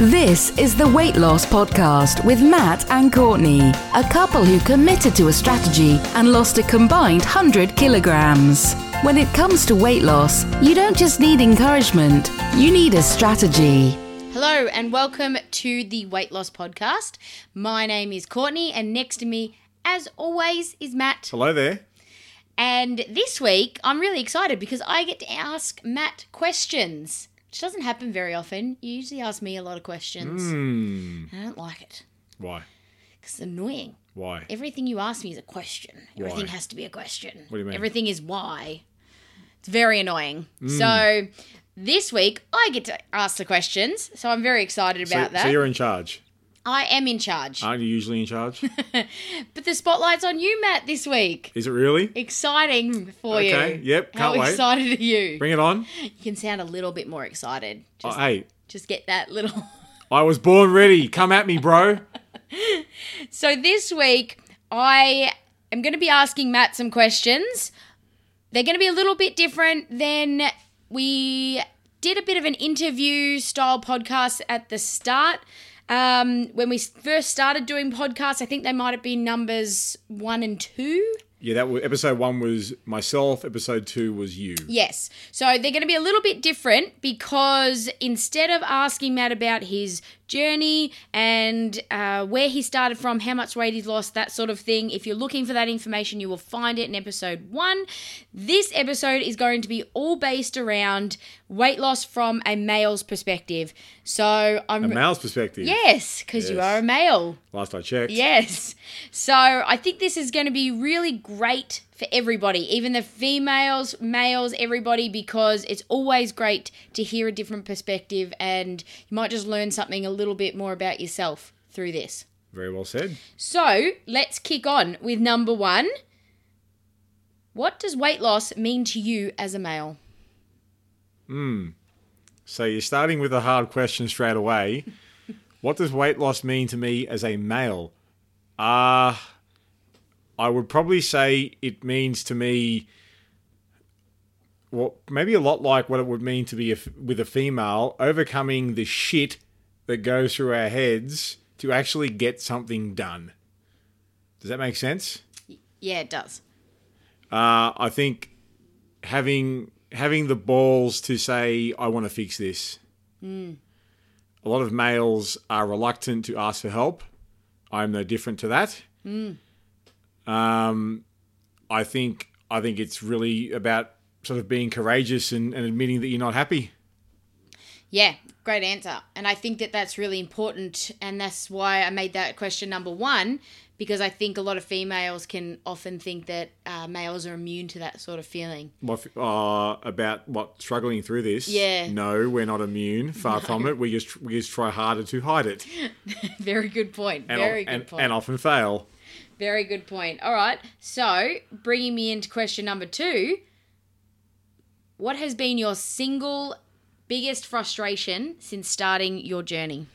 This is the Weight Loss Podcast with Matt and Courtney, a couple who committed to a strategy and lost a combined 100 kilograms. When it comes to weight loss, you don't just need encouragement, you need a strategy. Hello and welcome to the Weight Loss Podcast. My name is Courtney, and next to me, as always, is Matt. Hello there. And this week, I'm really excited because I get to ask Matt questions, which doesn't happen very often. You usually ask me a lot of questions. Hmm. I don't like it Why? because it's annoying. Why? Everything you ask me is a question. Everything Why? has to be a question. What do you mean? Everything is why. It's very annoying. Hmm. So this week, I get to ask the questions. So I'm very excited So, about that. so you're in charge. I am in charge. Aren't you usually in charge? But the spotlight's on you, Matt, this week. Is it really? Exciting for Okay, you. yep, How can't wait. excited are you? Bring it on. You can sound a little bit more excited. Oh, hey, just get that little. I was born ready. Come at me, bro. so this week, I am going to be asking Matt some questions. They're going to be a little bit different than we did a bit of an interview style podcast at the start. Um, when we first started doing podcasts, I think they might have been numbers one and two. Yeah, that was, episode one was myself. Episode two was you. Yes. So they're going to be a little bit different because instead of asking Matt about his journey and uh, where he started from, how much weight he's lost, that sort of thing, if you're looking for that information, you will find it in episode one. This episode is going to be all based around weight loss from a male's perspective. So I'm. A male's perspective. yes, because you are a male. Last I checked. Yes. So I think this is going to be really great for everybody, even the females, males, everybody, because it's always great to hear a different perspective and you might just learn something a little bit more about yourself through this. Very well said. So let's kick on with number one. What does weight loss mean to you as a male? Hmm. So you're starting with a hard question straight away. what does weight loss mean to me as a male? Uh I would probably say it means to me well, maybe a lot like what it would mean to be a with a female, overcoming the shit that goes through our heads to actually get something done. Does that make sense? Yeah, it does. Uh, I think having having the balls to say I want to fix this. A lot of males are reluctant to ask for help. I'm no different to that. Um, I think I think it's really about sort of being courageous and, and admitting that you're not happy. Yeah, great answer. And I think that that's really important. And that's why I made that question number one, because I think a lot of females can often think that uh, males are immune to that sort of feeling. What uh, about what struggling through this? Yeah. No, we're not immune. Far from it. We just we just try harder to hide it, Very good point. and Very of- good and, point. and often fail. Very good point. All right. So, bringing me into question number two What has been your single biggest frustration since starting your journey?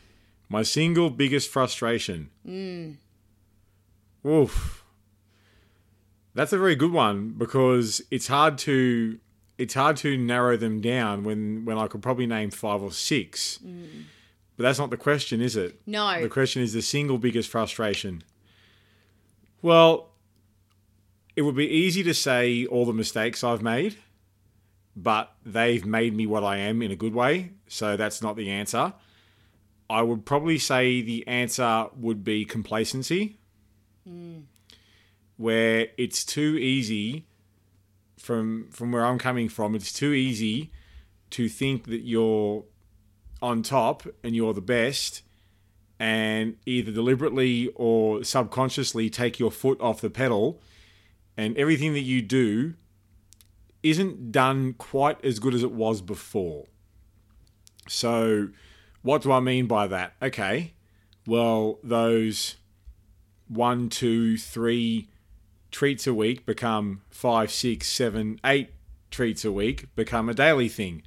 My single biggest frustration. Hmm. Oof. That's a very good one because it's hard to it's hard to narrow them down when when I could probably name five or six. Hmm. But that's not the question, is it? No. The question is the single biggest frustration. Well, it would be easy to say all the mistakes I've made, but they've made me what I am in a good way. So that's not the answer. I would probably say the answer would be complacency, where it's too easy from from where I'm coming from. It's too easy to think that you're on top and you're the best, and either deliberately or subconsciously take your foot off the pedal, and everything that you do isn't done quite as good as it was before. So, what do I mean by that? Okay, well, those one, two, three treats a week become five, six, seven, eight treats a week become a daily thing.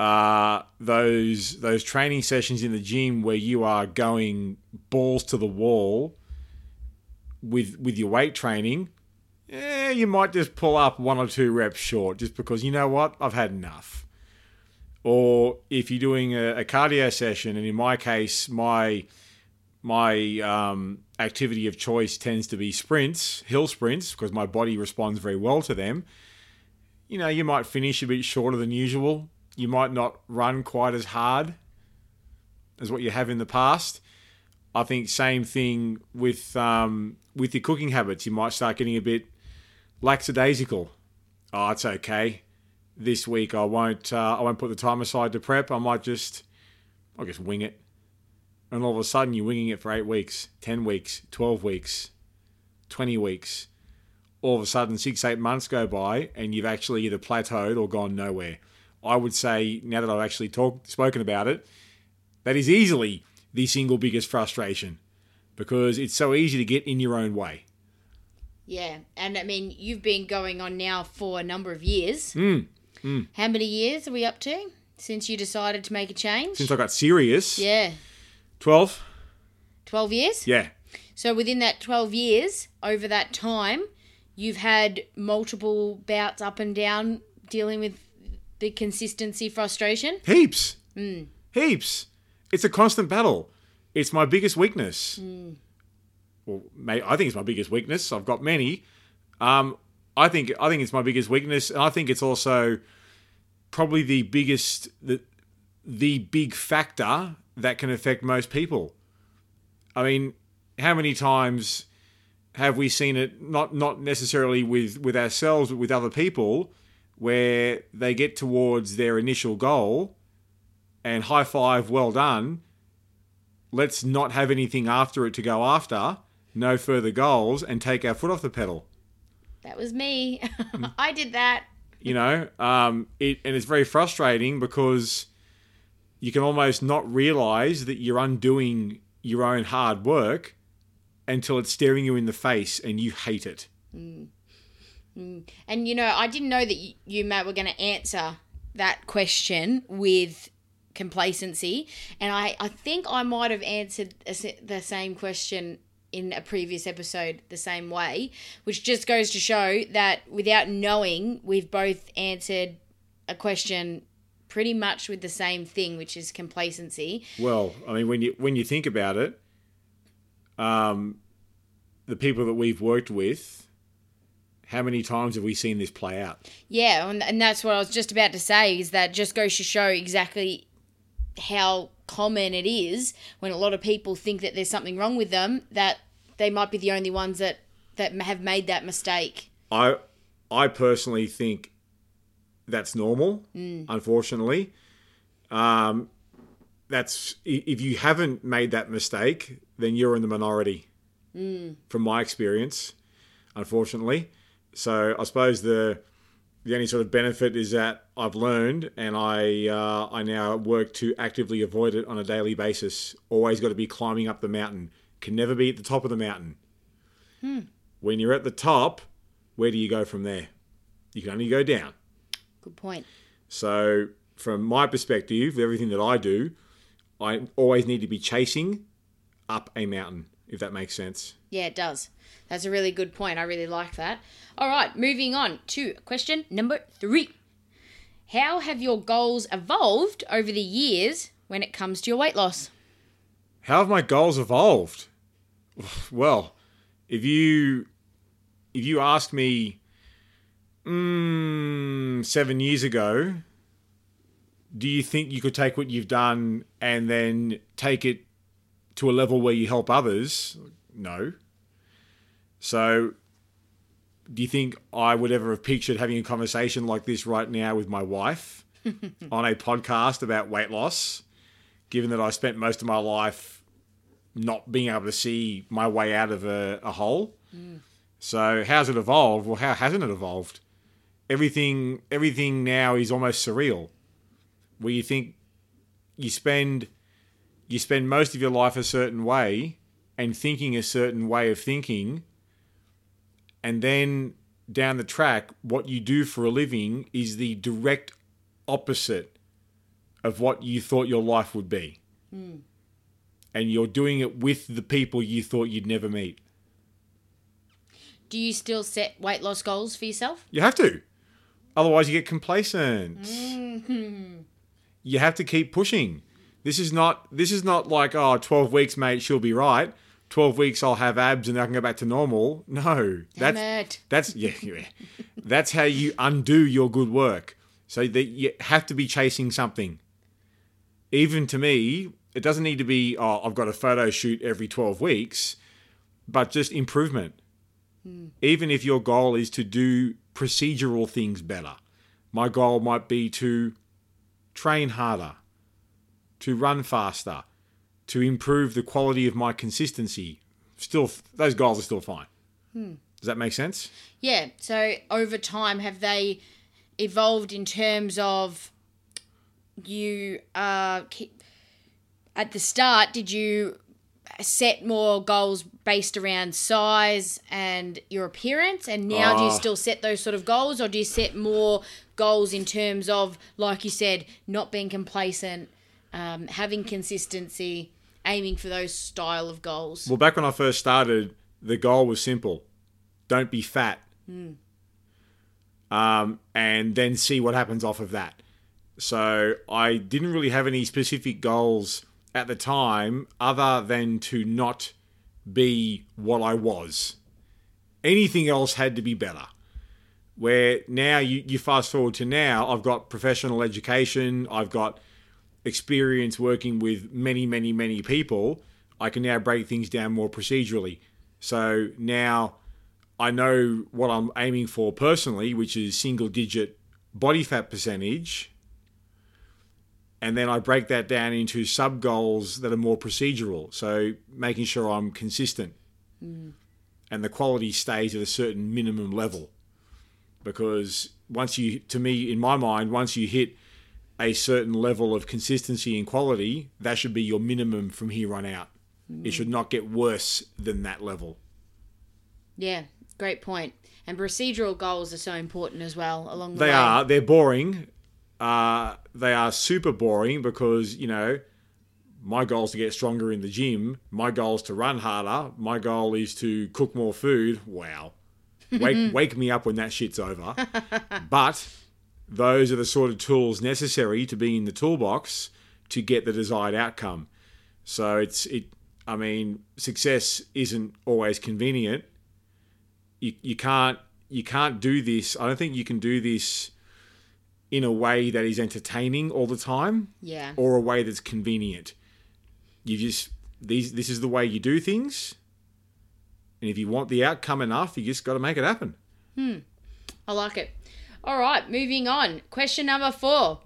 Uh, those those training sessions in the gym where you are going balls to the wall with with your weight training, eh, you might just pull up one or two reps short just because you know what I've had enough. Or if you're doing a, a cardio session, and in my case, my my um, activity of choice tends to be sprints, hill sprints, because my body responds very well to them. You know, you might finish a bit shorter than usual. You might not run quite as hard as what you have in the past. I think same thing with um, with your cooking habits. You might start getting a bit lackadaisical. Oh, it's okay. This week I won't. Uh, I won't put the time aside to prep. I might just, I guess, wing it and all of a sudden you're winging it for eight weeks, 10 weeks, 12 weeks, 20 weeks. All of a sudden, six, eight months go by, and you've actually either plateaued or gone nowhere. I would say, now that I've actually talked, spoken about it, that is easily the single biggest frustration because it's so easy to get in your own way. Yeah, and I mean, you've been going on now for a number of years. Mm. How many years are we up to since you decided to make a change? Since I got serious, yeah, 12, 12 years? yeah, So within that 12 years, over that time, you've had multiple bouts up and down dealing with the consistency frustration. heaps, heaps. It's a constant battle. It's my biggest weakness. Well, may, I think it's my biggest weakness. I've got many. Um, I think I think it's my biggest weakness, and I think it's also probably the biggest the the big factor that can affect most people. I mean, how many times have we seen it not not necessarily with with ourselves but with other people where they get towards their initial goal and high five well done. Let's not have anything after it to go after. No further goals and take our foot off the pedal. That was me. I did that. you know um, it and it's very frustrating because you can almost not realize that you're undoing your own hard work until it's staring you in the face and you hate it And you know, I didn't know that you, you Matt, were going to answer that question with complacency. And I, I think I might have answered a the same question in a previous episode the same way, which just goes to show that without knowing, we've both answered a question pretty much with the same thing, which is complacency. Well, I mean, when you when you think about it, um, the people that we've worked with, how many times have we seen this play out? Yeah, and, and that's what I was just about to say is that just goes to show exactly how common it is when a lot of people think that there's something wrong with them that they might be the only ones that that have made that mistake. I I personally think that's normal. Unfortunately, um, that's if you haven't made that mistake, then you're in the minority. From my experience, unfortunately, so I suppose the the only sort of benefit is that I've learned, and I uh, I now work to actively avoid it on a daily basis. Always got to be climbing up the mountain. Can never be at the top of the mountain. When you're at the top, where do you go from there? You can only go down. Good point. So, from my perspective, everything that I do, I always need to be chasing up a mountain, if that makes sense. Yeah, it does. That's a really good point. I really like that. All right, moving on to question number three. How have your goals evolved over the years when it comes to your weight loss? How have my goals evolved? Well, if you if you ask me mm, seven years ago, do you think you could take what you've done and then take it to a level where you help others? No. So, do you think I would ever have pictured having a conversation like this right now with my wife on a podcast about weight loss? Given that I spent most of my life not being able to see my way out of a, a hole. Mm. So how's it evolved? Well, how hasn't it evolved? Everything everything now is almost surreal. Where you think you spend you spend most of your life a certain way and thinking a certain way of thinking and then down the track, what you do for a living is the direct opposite of what you thought your life would be. Hmm. And you're doing it with the people you thought you'd never meet. Do you still set weight loss goals for yourself? You have to. Otherwise, you get complacent. Mm-hmm. You have to keep pushing. This is not this is not like, oh, 12 weeks, mate, she'll be right. 12 weeks, I'll have abs and I can go back to normal. No. Damn that's, it. That's, yeah, yeah. that's how you undo your good work. So that you have to be chasing something. Even to me, it doesn't need to be, oh, I've got a photo shoot every 12 weeks, but just improvement hmm. even if your goal is to do procedural things better. My goal might be to train harder, to run faster, to improve the quality of my consistency. Still, those goals are still fine. Does that make sense? Yeah. So over time, have they evolved in terms of you uh, at the start? Did you set more goals based around size and your appearance, and now do you Ah. still set those sort of goals, or do you set more goals in terms of, like you said, not being complacent, um, having consistency, aiming for those style of goals? Well, back when I first started, the goal was simple don't be fat. Um, and then see what happens off of that. So I didn't really have any specific goals at the time other than to not be what I was. Anything else had to be better. Where now you, you fast forward to now, I've got professional education, I've got experience working with many, many, many people. I can now break things down more procedurally. So now I know what I'm aiming for personally, which is single digit body fat percentage. And then I break that down into sub goals that are more procedural. So making sure I'm consistent mm. and the quality stays at a certain minimum level. Because once you, to me, in my mind, once you hit a certain level of consistency and quality, that should be your minimum from here on out. It should not get worse than that level. Yeah, great point. And procedural goals are so important as well along the They way. are. They're boring. Uh, they are super boring because, you know, my goal is to get stronger in the gym. My goal is to run harder. My goal is to cook more food. Wow. Wake, wake me up when that shit's over. But those are the sort of tools necessary to be in the toolbox to get the desired outcome. So it's, it, I mean, success isn't always convenient. You, you can't, you can't do this. I don't think you can do this in a way that is entertaining all the time Yeah. or a way that's convenient. You just these this is the way you do things. And if you want the outcome enough, you just got to make it happen. Hmm. I like it. All right, moving on. Question number four.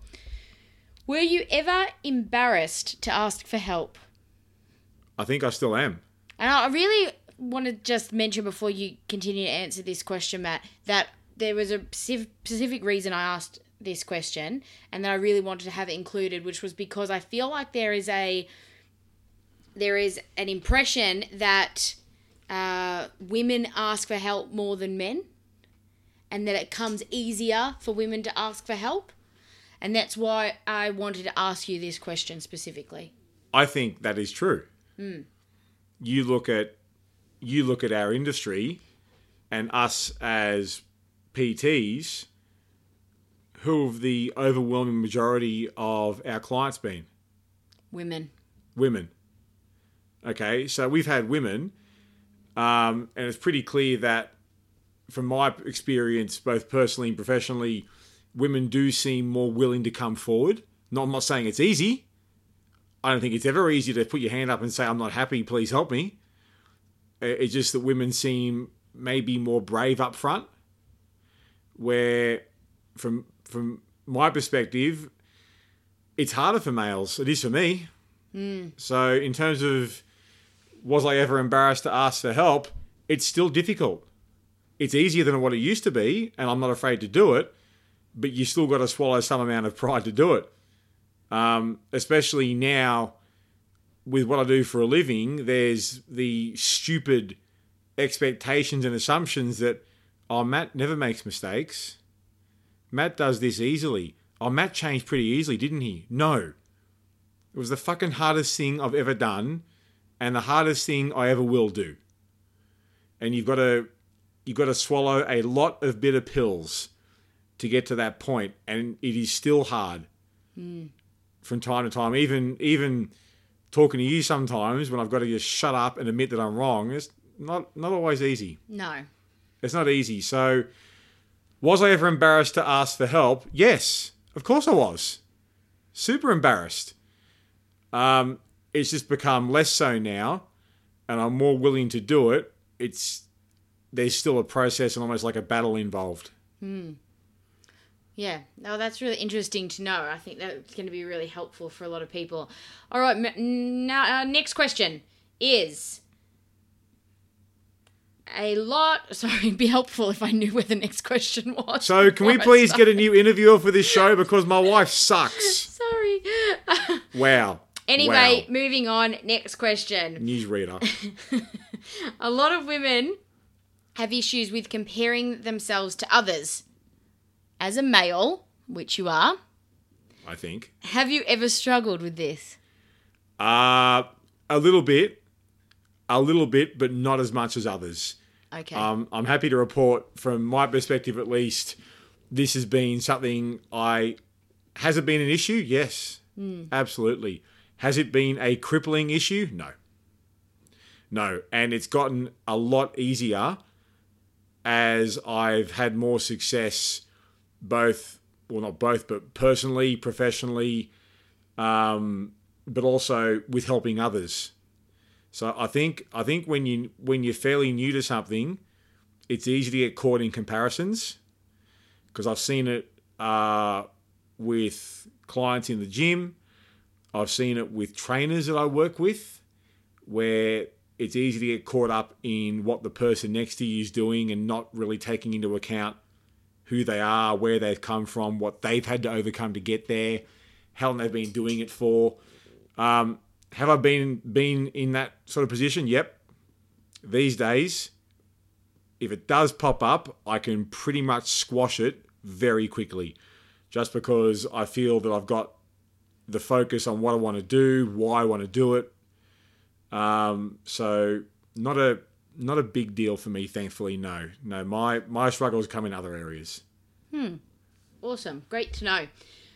Were you ever embarrassed to ask for help? I think I still am. And I really want to just mention before you continue to answer this question, Matt, that there was a specific reason I asked this question and that I really wanted to have it included, which was because I feel like there is a there is an impression that uh, women ask for help more than men, and that it comes easier for women to ask for help, and that's why I wanted to ask you this question specifically. I think that is true. You look at you look at our industry and us as PTs, who have the overwhelming majority of our clients been? Women. women. Okay, so we've had women, um, and it's pretty clear that, from my experience, both personally and professionally, women do seem more willing to come forward. No, I'm not saying it's easy. I don't think it's ever easy to put your hand up and say, I'm not happy, please help me. It's just that women seem maybe more brave up front, where from from my perspective, it's harder for males. It is for me. Hmm. So, in terms of was I ever embarrassed to ask for help, it's still difficult. It's easier than what it used to be, and I'm not afraid to do it, but you still got to swallow some amount of pride to do it. Um, especially now with what I do for a living, there's the stupid expectations and assumptions that oh, Matt never makes mistakes. Matt does this easily. Oh, Matt changed pretty easily, didn't he? No. It was the fucking hardest thing I've ever done and the hardest thing I ever will do. And you've got to you've got to swallow a lot of bitter pills to get to that point and it is still hard. From time to time even even talking to you sometimes when I've got to just shut up and admit that I'm wrong it's not not always easy. No. it's not easy. So was I ever embarrassed to ask for help? Yes of course I was. Super embarrassed. Um, it's just become less so now and I'm more willing to do it. It's there's still a process and almost like a battle involved Yeah, no, that's really interesting to know. I think that's going to be really helpful for a lot of people. All right, now uh, next question is a lot. Sorry, it'd be helpful if I knew where the next question was. So, can we please get a new interviewer for this show because my wife sucks? Sorry. Wow. anyway, Wow. moving on. Next question. Newsreader. A lot of women have issues with comparing themselves to others. As a male, which you are, I think. have you ever struggled with this? Uh, a little bit. A little bit, but not as much as others. Okay. Um, I'm happy to report, from my perspective at least, this has been something I. Has it been an issue? Yes. Absolutely. Has it been a crippling issue? No. No. And it's gotten a lot easier as I've had more success, both, well, not both, but personally, professionally, um, but also with helping others. So I think I think when you when you're fairly new to something, it's easy to get caught in comparisons because I've seen it uh, with clients in the gym. I've seen it with trainers that I work with, where it's easy to get caught up in what the person next to you is doing and not really taking into account who they are, where they've come from, what they've had to overcome to get there, how long they've been doing it for. Um, have I been been in that sort of position? Yep. These days, if it does pop up, I can pretty much squash it very quickly, just because I feel that I've got the focus on what I want to do, why I want to do it. Um, so not a not a big deal for me, thankfully. No, no, my my struggles come in other areas. Awesome. Great to know.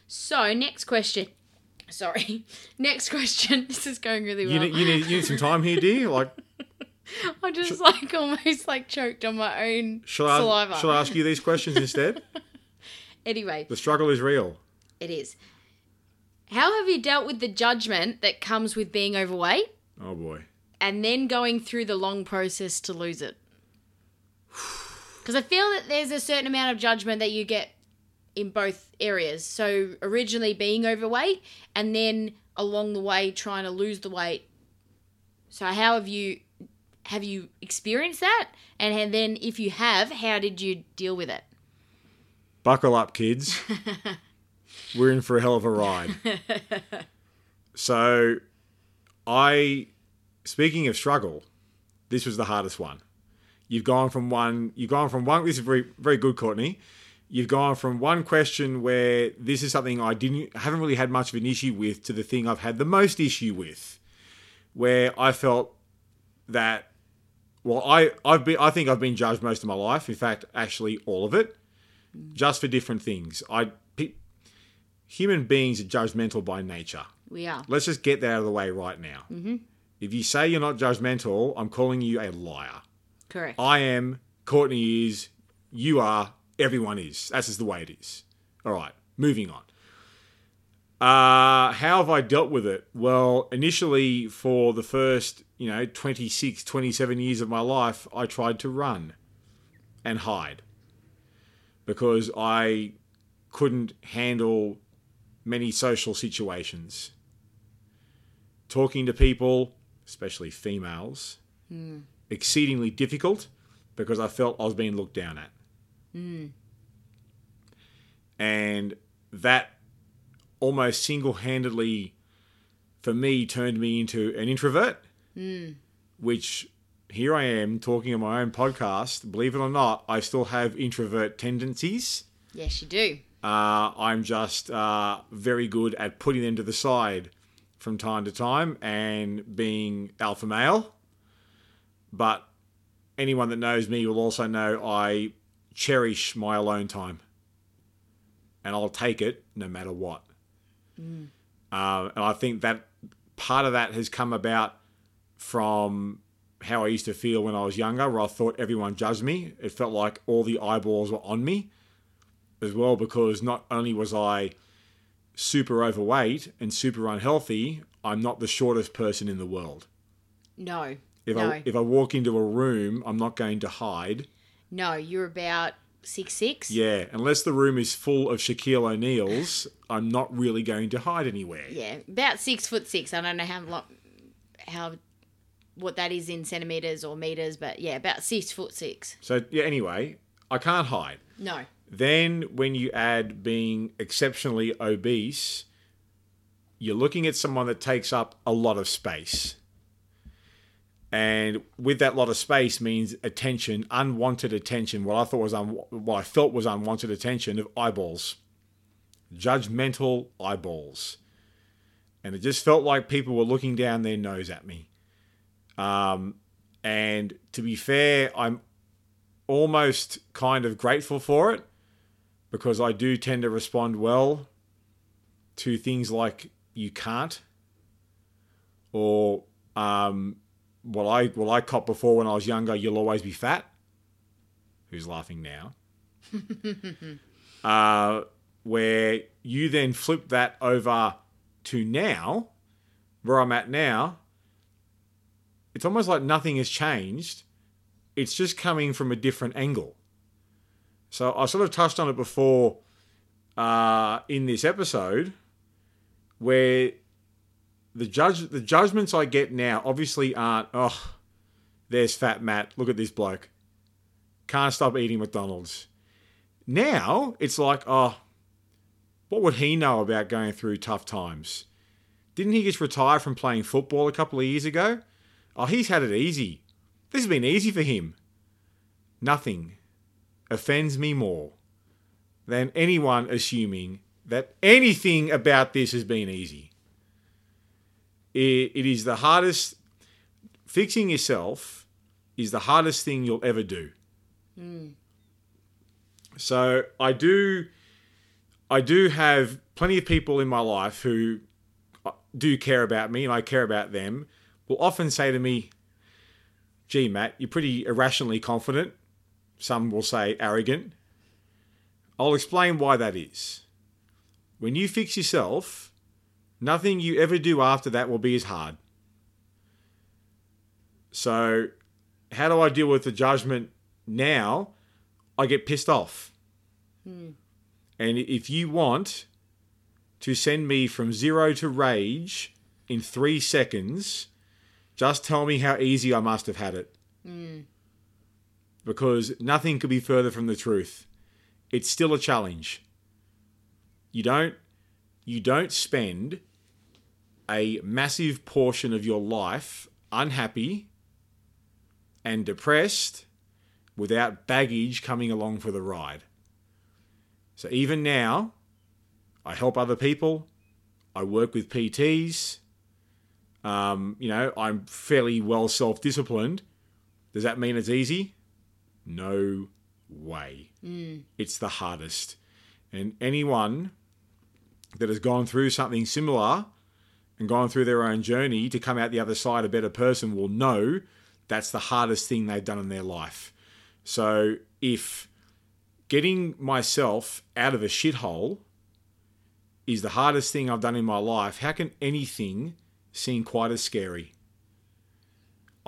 So, next question. Sorry. Next question. This is going really well. You need, you need you need some time here, dear. Like, I'm just like almost like choked on my own shall I saliva. shall I ask you these questions instead? Anyway, the struggle is real. it is. How have you dealt with the judgment that comes with being overweight Oh boy. and then going through the long process to lose it? Because I feel that there's a certain amount of judgment that you get in both areas. So originally being overweight and then along the way trying to lose the weight. So how have you have you experienced that? And then if you have, how did you deal with it? Buckle up, kids. We're in for a hell of a ride. So, I, speaking of struggle, this was the hardest one. You've gone from one, you've gone from one, this is very, very good, Courtney. You've gone from one question where this is something I didn't, haven't really had much of an issue with to the thing I've had the most issue with, where I felt that, well, I, I've been, I think I've been judged most of my life. In fact, actually all of it, just for different things. I, human beings are judgmental by nature. We are. Let's just get that out of the way right now. Mm-hmm. If you say you're not judgmental, I'm calling you a liar. Correct. I am, Courtney is, you are, everyone is. That's just the way it is. All right, moving on. Uh, how have I dealt with it? Well, initially, for the first, you know, 26, 27 years of my life, I tried to run and hide because I couldn't handle many social situations. Talking to people, especially females, exceedingly difficult because I felt I was being looked down at. And that almost single handedly, for me, turned me into an introvert, which here I am talking on my own podcast. Believe it or not, I still have introvert tendencies. Yes, you do. Uh, I'm just uh, very good at putting them to the side from time to time and being alpha male. But anyone that knows me will also know I cherish my alone time. And I'll take it no matter what. Uh, and I think that part of that has come about from how I used to feel when I was younger, where I thought everyone judged me. It felt like all the eyeballs were on me as well, because not only was I super overweight and super unhealthy, I'm not the shortest person in the world. No. If no. I if I walk into a room, I'm not going to hide. no, you're about six six. Yeah, unless the room is full of Shaquille O'Neals, I'm not really going to hide anywhere. Yeah, about six foot six. I don't know how long, how, what that is in centimeters or meters, but yeah, about six foot six. So yeah, anyway, I can't hide. No. Then when you add being exceptionally obese, you're looking at someone that takes up a lot of space. And with that lot of space means attention, unwanted attention, what I thought was un- what I felt was unwanted attention of eyeballs. Judgmental eyeballs. And it just felt like people were looking down their nose at me. Um, and to be fair, I'm almost kind of grateful for it because I do tend to respond well to things like you can't or um, what I what I caught before when I was younger. You'll always be fat. Who's laughing now? uh, where you then flip that over to now, where I'm at now. It's almost like nothing has changed. It's just coming from a different angle. So I sort of touched on it before uh, in this episode, where the judge the judgments I get now obviously aren't oh there's fat Matt look at this bloke can't stop eating McDonald's. Now it's like oh what would he know about going through tough times? Didn't he just retire from playing football a couple of years ago? Oh, he's had it easy. This has been easy for him. Nothing offends me more than anyone assuming that anything about this has been easy. It, it is the hardest, fixing yourself is the hardest thing you'll ever do. So I do, I do have plenty of people in my life who uh, do care about me and I care about them, will often say to me, gee, Matt, you're pretty irrationally confident. Some will say arrogant. I'll explain why that is. When you fix yourself, nothing you ever do after that will be as hard. So, how do I deal with the judgment now? I get pissed off. Hmm. And if you want to send me from zero to rage in three seconds, just tell me how easy I must have had it. Hmm. Because nothing could be further from the truth. It's still a challenge. You don't you don't spend a massive portion of your life unhappy and depressed without baggage coming along for the ride. So even now, I help other people. I work with PTs. Um, you know, I'm fairly well self disciplined. Does that mean it's easy? No way. Mm. It's the hardest. And anyone that has gone through something similar and gone through their own journey to come out the other side a better person will know that's the hardest thing they've done in their life. So if getting myself out of a shithole is the hardest thing I've done in my life, how can anything seem quite as scary?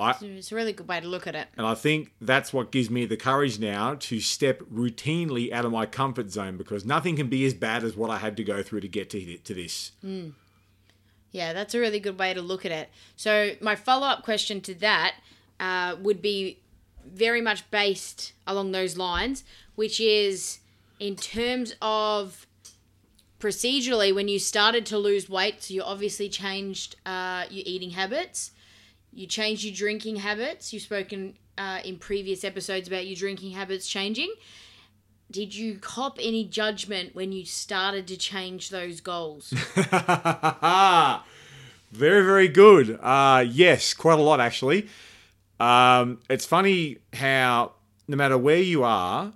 I, It's a really good way to look at it. and I think that's what gives me the courage now to step routinely out of my comfort zone because nothing can be as bad as what I had to go through to get to, to this. Yeah, that's a really good way to look at it. So, my follow up question to that uh, would be very much based along those lines, which is in terms of procedurally, when you started to lose weight, so you obviously changed uh, your eating habits. You changed your drinking habits. You've spoken uh, in previous episodes about your drinking habits changing. Did you cop any judgment when you started to change those goals? very, very good. Uh, yes, quite a lot actually. Um, it's funny how no matter where you are,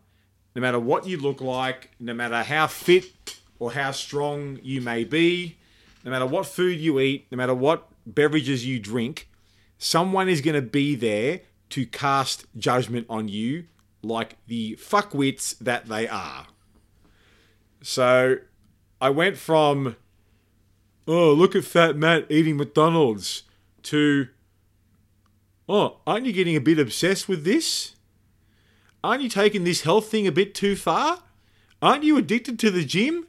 no matter what you look like, no matter how fit or how strong you may be, no matter what food you eat, no matter what beverages you drink, someone is going to be there to cast judgment on you like the fuckwits that they are. So I went from, oh, look at Fat Matt eating McDonald's, to, oh, aren't you getting a bit obsessed with this? Aren't you taking this health thing a bit too far? Aren't you addicted to the gym?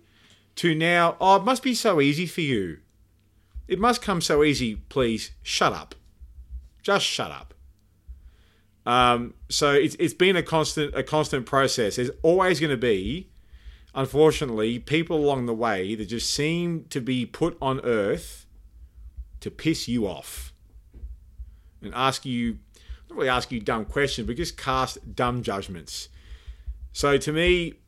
To now, oh, it must be so easy for you. It must come so easy. Please shut up. Just shut up. Um, so it's it's been a constant a constant process. There's always going to be, unfortunately, people along the way that just seem to be put on earth to piss you off and ask you not really ask you dumb questions, but just cast dumb judgments. So to me,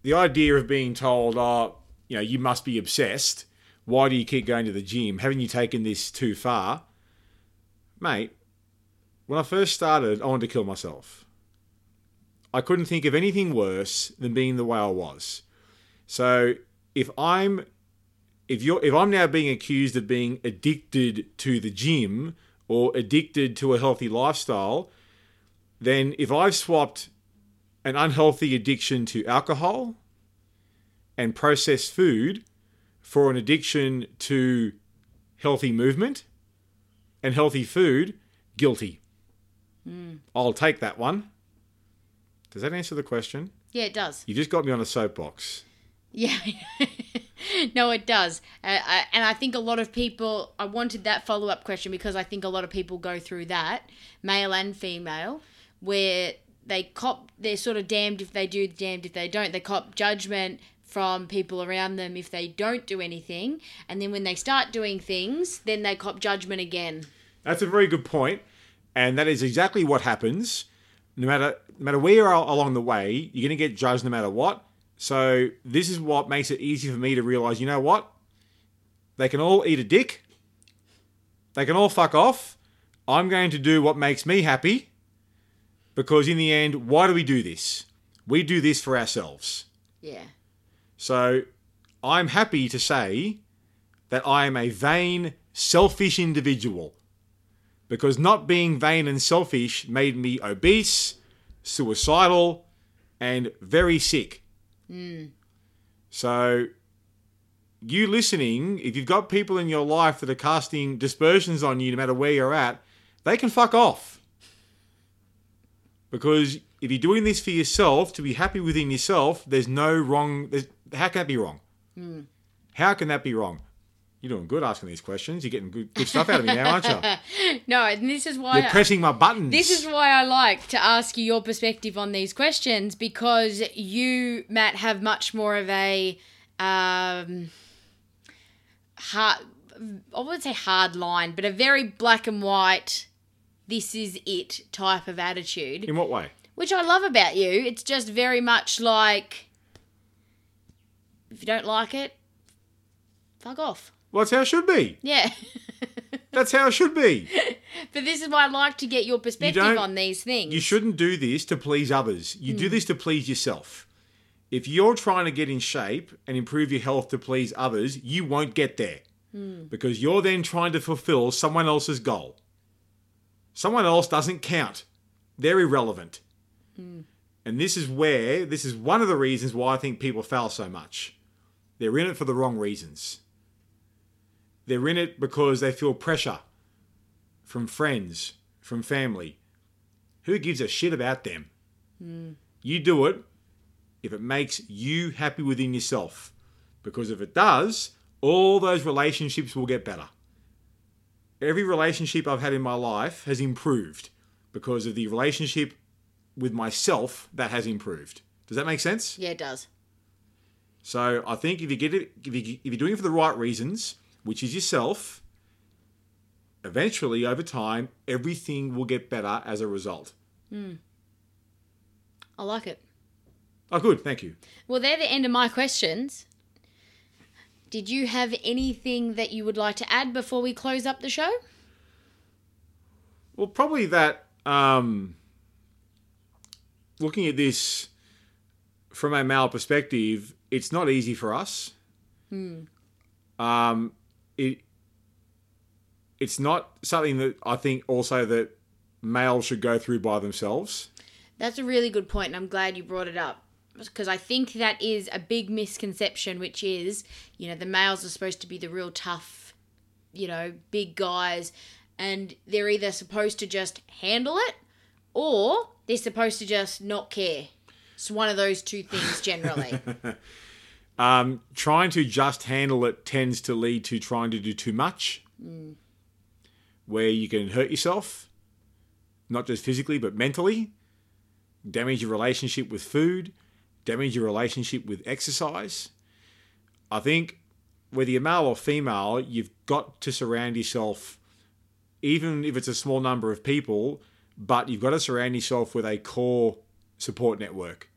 the idea of being told, oh, you know, you must be obsessed. Why do you keep going to the gym? Haven't you taken this too far? Mate, when I first started, I wanted to kill myself. I couldn't think of anything worse than being the way I was. So if I'm if you're if I'm now being accused of being addicted to the gym or addicted to a healthy lifestyle, then if I've swapped an unhealthy addiction to alcohol and processed food for an addiction to healthy movement and healthy food, guilty. I'll take that one. Does that answer the question? yeah, it does. You just got me on a soapbox. Yeah. no, it does. Uh, I, and I think a lot of people, I wanted that follow up question because I think a lot of people go through that, male and female, where they cop, they're sort of damned if they do, damned if they don't. They cop judgment from people around them if they don't do anything. And then when they start doing things, then they cop judgment again. That's a very good point, and that is exactly what happens. No matter no matter where you are along the way, you're going to get judged no matter what. So this is what makes it easy for me to realize. You know what? They can all eat a dick. They can all fuck off. I'm going to do what makes me happy. Because in the end, why do we do this? We do this for ourselves. Yeah. So I'm happy to say that I am a vain, selfish individual. Because not being vain and selfish made me obese, suicidal, and very sick. Hmm. So, you listening, if you've got people in your life that are casting dispersions on you no matter where you're at, they can fuck off. Because if you're doing this for yourself, to be happy within yourself, there's no wrong. There's, how can that be wrong? Hmm. How can that be wrong? You're doing good asking these questions. You're getting good, good stuff out of me now, aren't you? No, and this is why. You're pressing my buttons. This is why I like to ask you your perspective on these questions because you, Matt, have much more of a um, hard. I wouldn't say hard line, but a very black and white. This is it type of attitude, In what way? which I love about you. It's just very much like if you don't like it, fuck off. Well, that's how it should be. Yeah. That's how it should be. but this is why I like to get your perspective on these things. You shouldn't do this to please others. You do hmm. this to please yourself. If you're trying to get in shape and improve your health to please others, you won't get there. Hmm. Because you're then trying to fulfill someone else's goal. Someone else doesn't count. They're irrelevant. Hmm. And this is where, this is one of the reasons why I think people fail so much. They're in it for the wrong reasons. They're in it because they feel pressure from friends, from family. Who gives a shit about them? You do it if it makes you happy within yourself. Because if it does, all those relationships will get better. Every relationship I've had in my life has improved because of the relationship with myself that has improved. Does that make sense? yeah, it does. So I think if you get it, if, you, if you're doing it for the right reasons, which is yourself, eventually, over time, everything will get better as a result. I like it. Oh, good. Thank you. Well, they're the end of my questions. Did you have anything that you would like to add before we close up the show? Well, probably that. Um, looking at this from a male perspective, it's not easy for us. Um, it it's not something that I think also that males should go through by themselves. That's a really good point, and I'm glad you brought it up because I think that is a big misconception, which is, you know, the males are supposed to be the real tough, you know, big guys, and they're either supposed to just handle it or they're supposed to just not care. It's one of those two things generally. Um, trying to just handle it tends to lead to trying to do too much, where you can hurt yourself, not just physically but mentally, damage your relationship with food, damage your relationship with exercise. I think whether you're male or female, you've got to surround yourself, even if it's a small number of people, but you've got to surround yourself with a core support network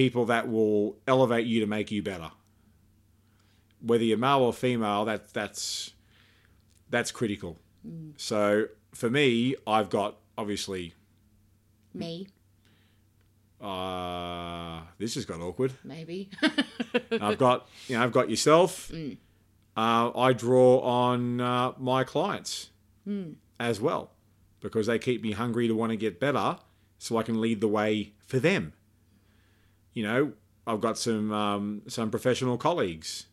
people that will elevate you to make you better. Whether you're male or female, that that's that's critical. So for me, I've got obviously Me, uh, this has got awkward. maybe. I've got you know I've got yourself. Uh, I draw on uh, my clients as well because they keep me hungry to want to get better, so I can lead the way for them. You know, I've got some um, some professional colleagues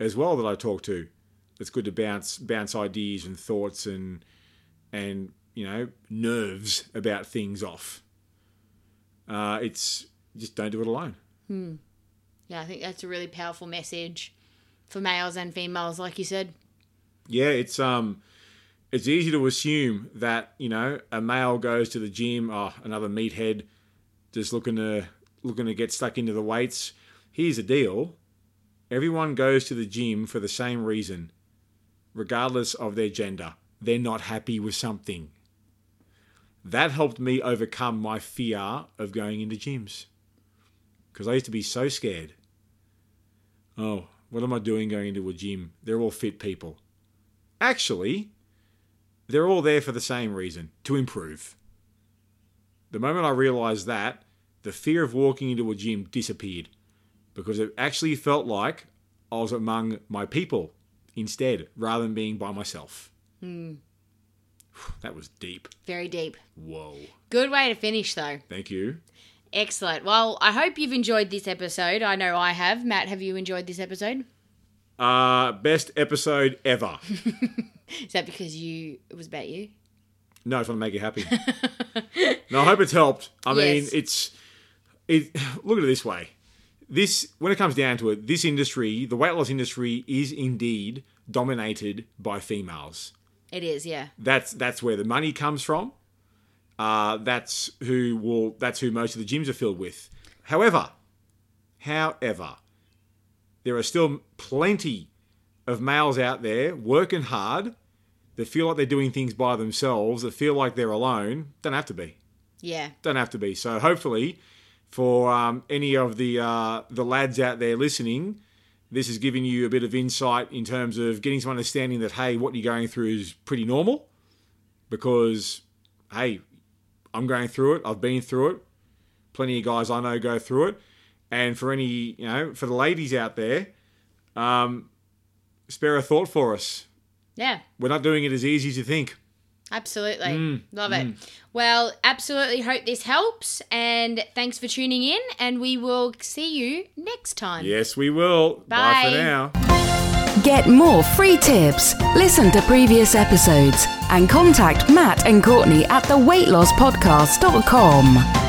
as well that I talk to. It's good to bounce bounce ideas and thoughts and and you know nerves about things off. Uh, it's just don't do it alone. yeah, I think that's a really powerful message for males and females, like you said. yeah, it's um, it's easy to assume that you know a male goes to the gym, oh, another meathead, just looking to looking to get stuck into the weights. Here's the deal: everyone goes to the gym for the same reason, regardless of their gender. They're not happy with something. That helped me overcome my fear of going into gyms, because I used to be so scared. Oh, what am I doing going into a gym? They're all fit people. Actually, they're all there for the same reason to improve. The moment I realized that, the fear of walking into a gym disappeared because it actually felt like I was among my people instead rather than being by myself. That was deep. Very deep. Whoa. Good way to finish, though. Thank you. Excellent. Well, I hope you've enjoyed this episode. I know I have. Matt, have you enjoyed this episode? Uh, best episode ever. Is that because you it was about you? No, I want to make you happy. no, I hope it's helped. I mean, it's it. Look at it this way: this, when it comes down to it, this industry, the weight loss industry, is indeed dominated by females. It is, yeah. That's that's where the money comes from. Uh, that's who will. That's who most of the gyms are filled with. However, however, there are still plenty of males out there working hard that feel like they're doing things by themselves, that feel like they're alone. Don't have to be. Yeah. Don't have to be. So hopefully, for um, any of the uh, the lads out there listening, this is giving you a bit of insight in terms of getting some understanding that hey, what you're going through is pretty normal, because hey, I'm going through it. I've been through it. Plenty of guys I know go through it. And for any, you know, for the ladies out there, um, spare a thought for us. Yeah. We're not doing it as easy as you think. Absolutely. Mm, Love it. Mm. Well, absolutely hope this helps. And thanks for tuning in. And we will see you next time. Yes, we will. Bye for now. Get more free tips, listen to previous episodes, and contact Matt and Courtney at theweightlosspodcast.com.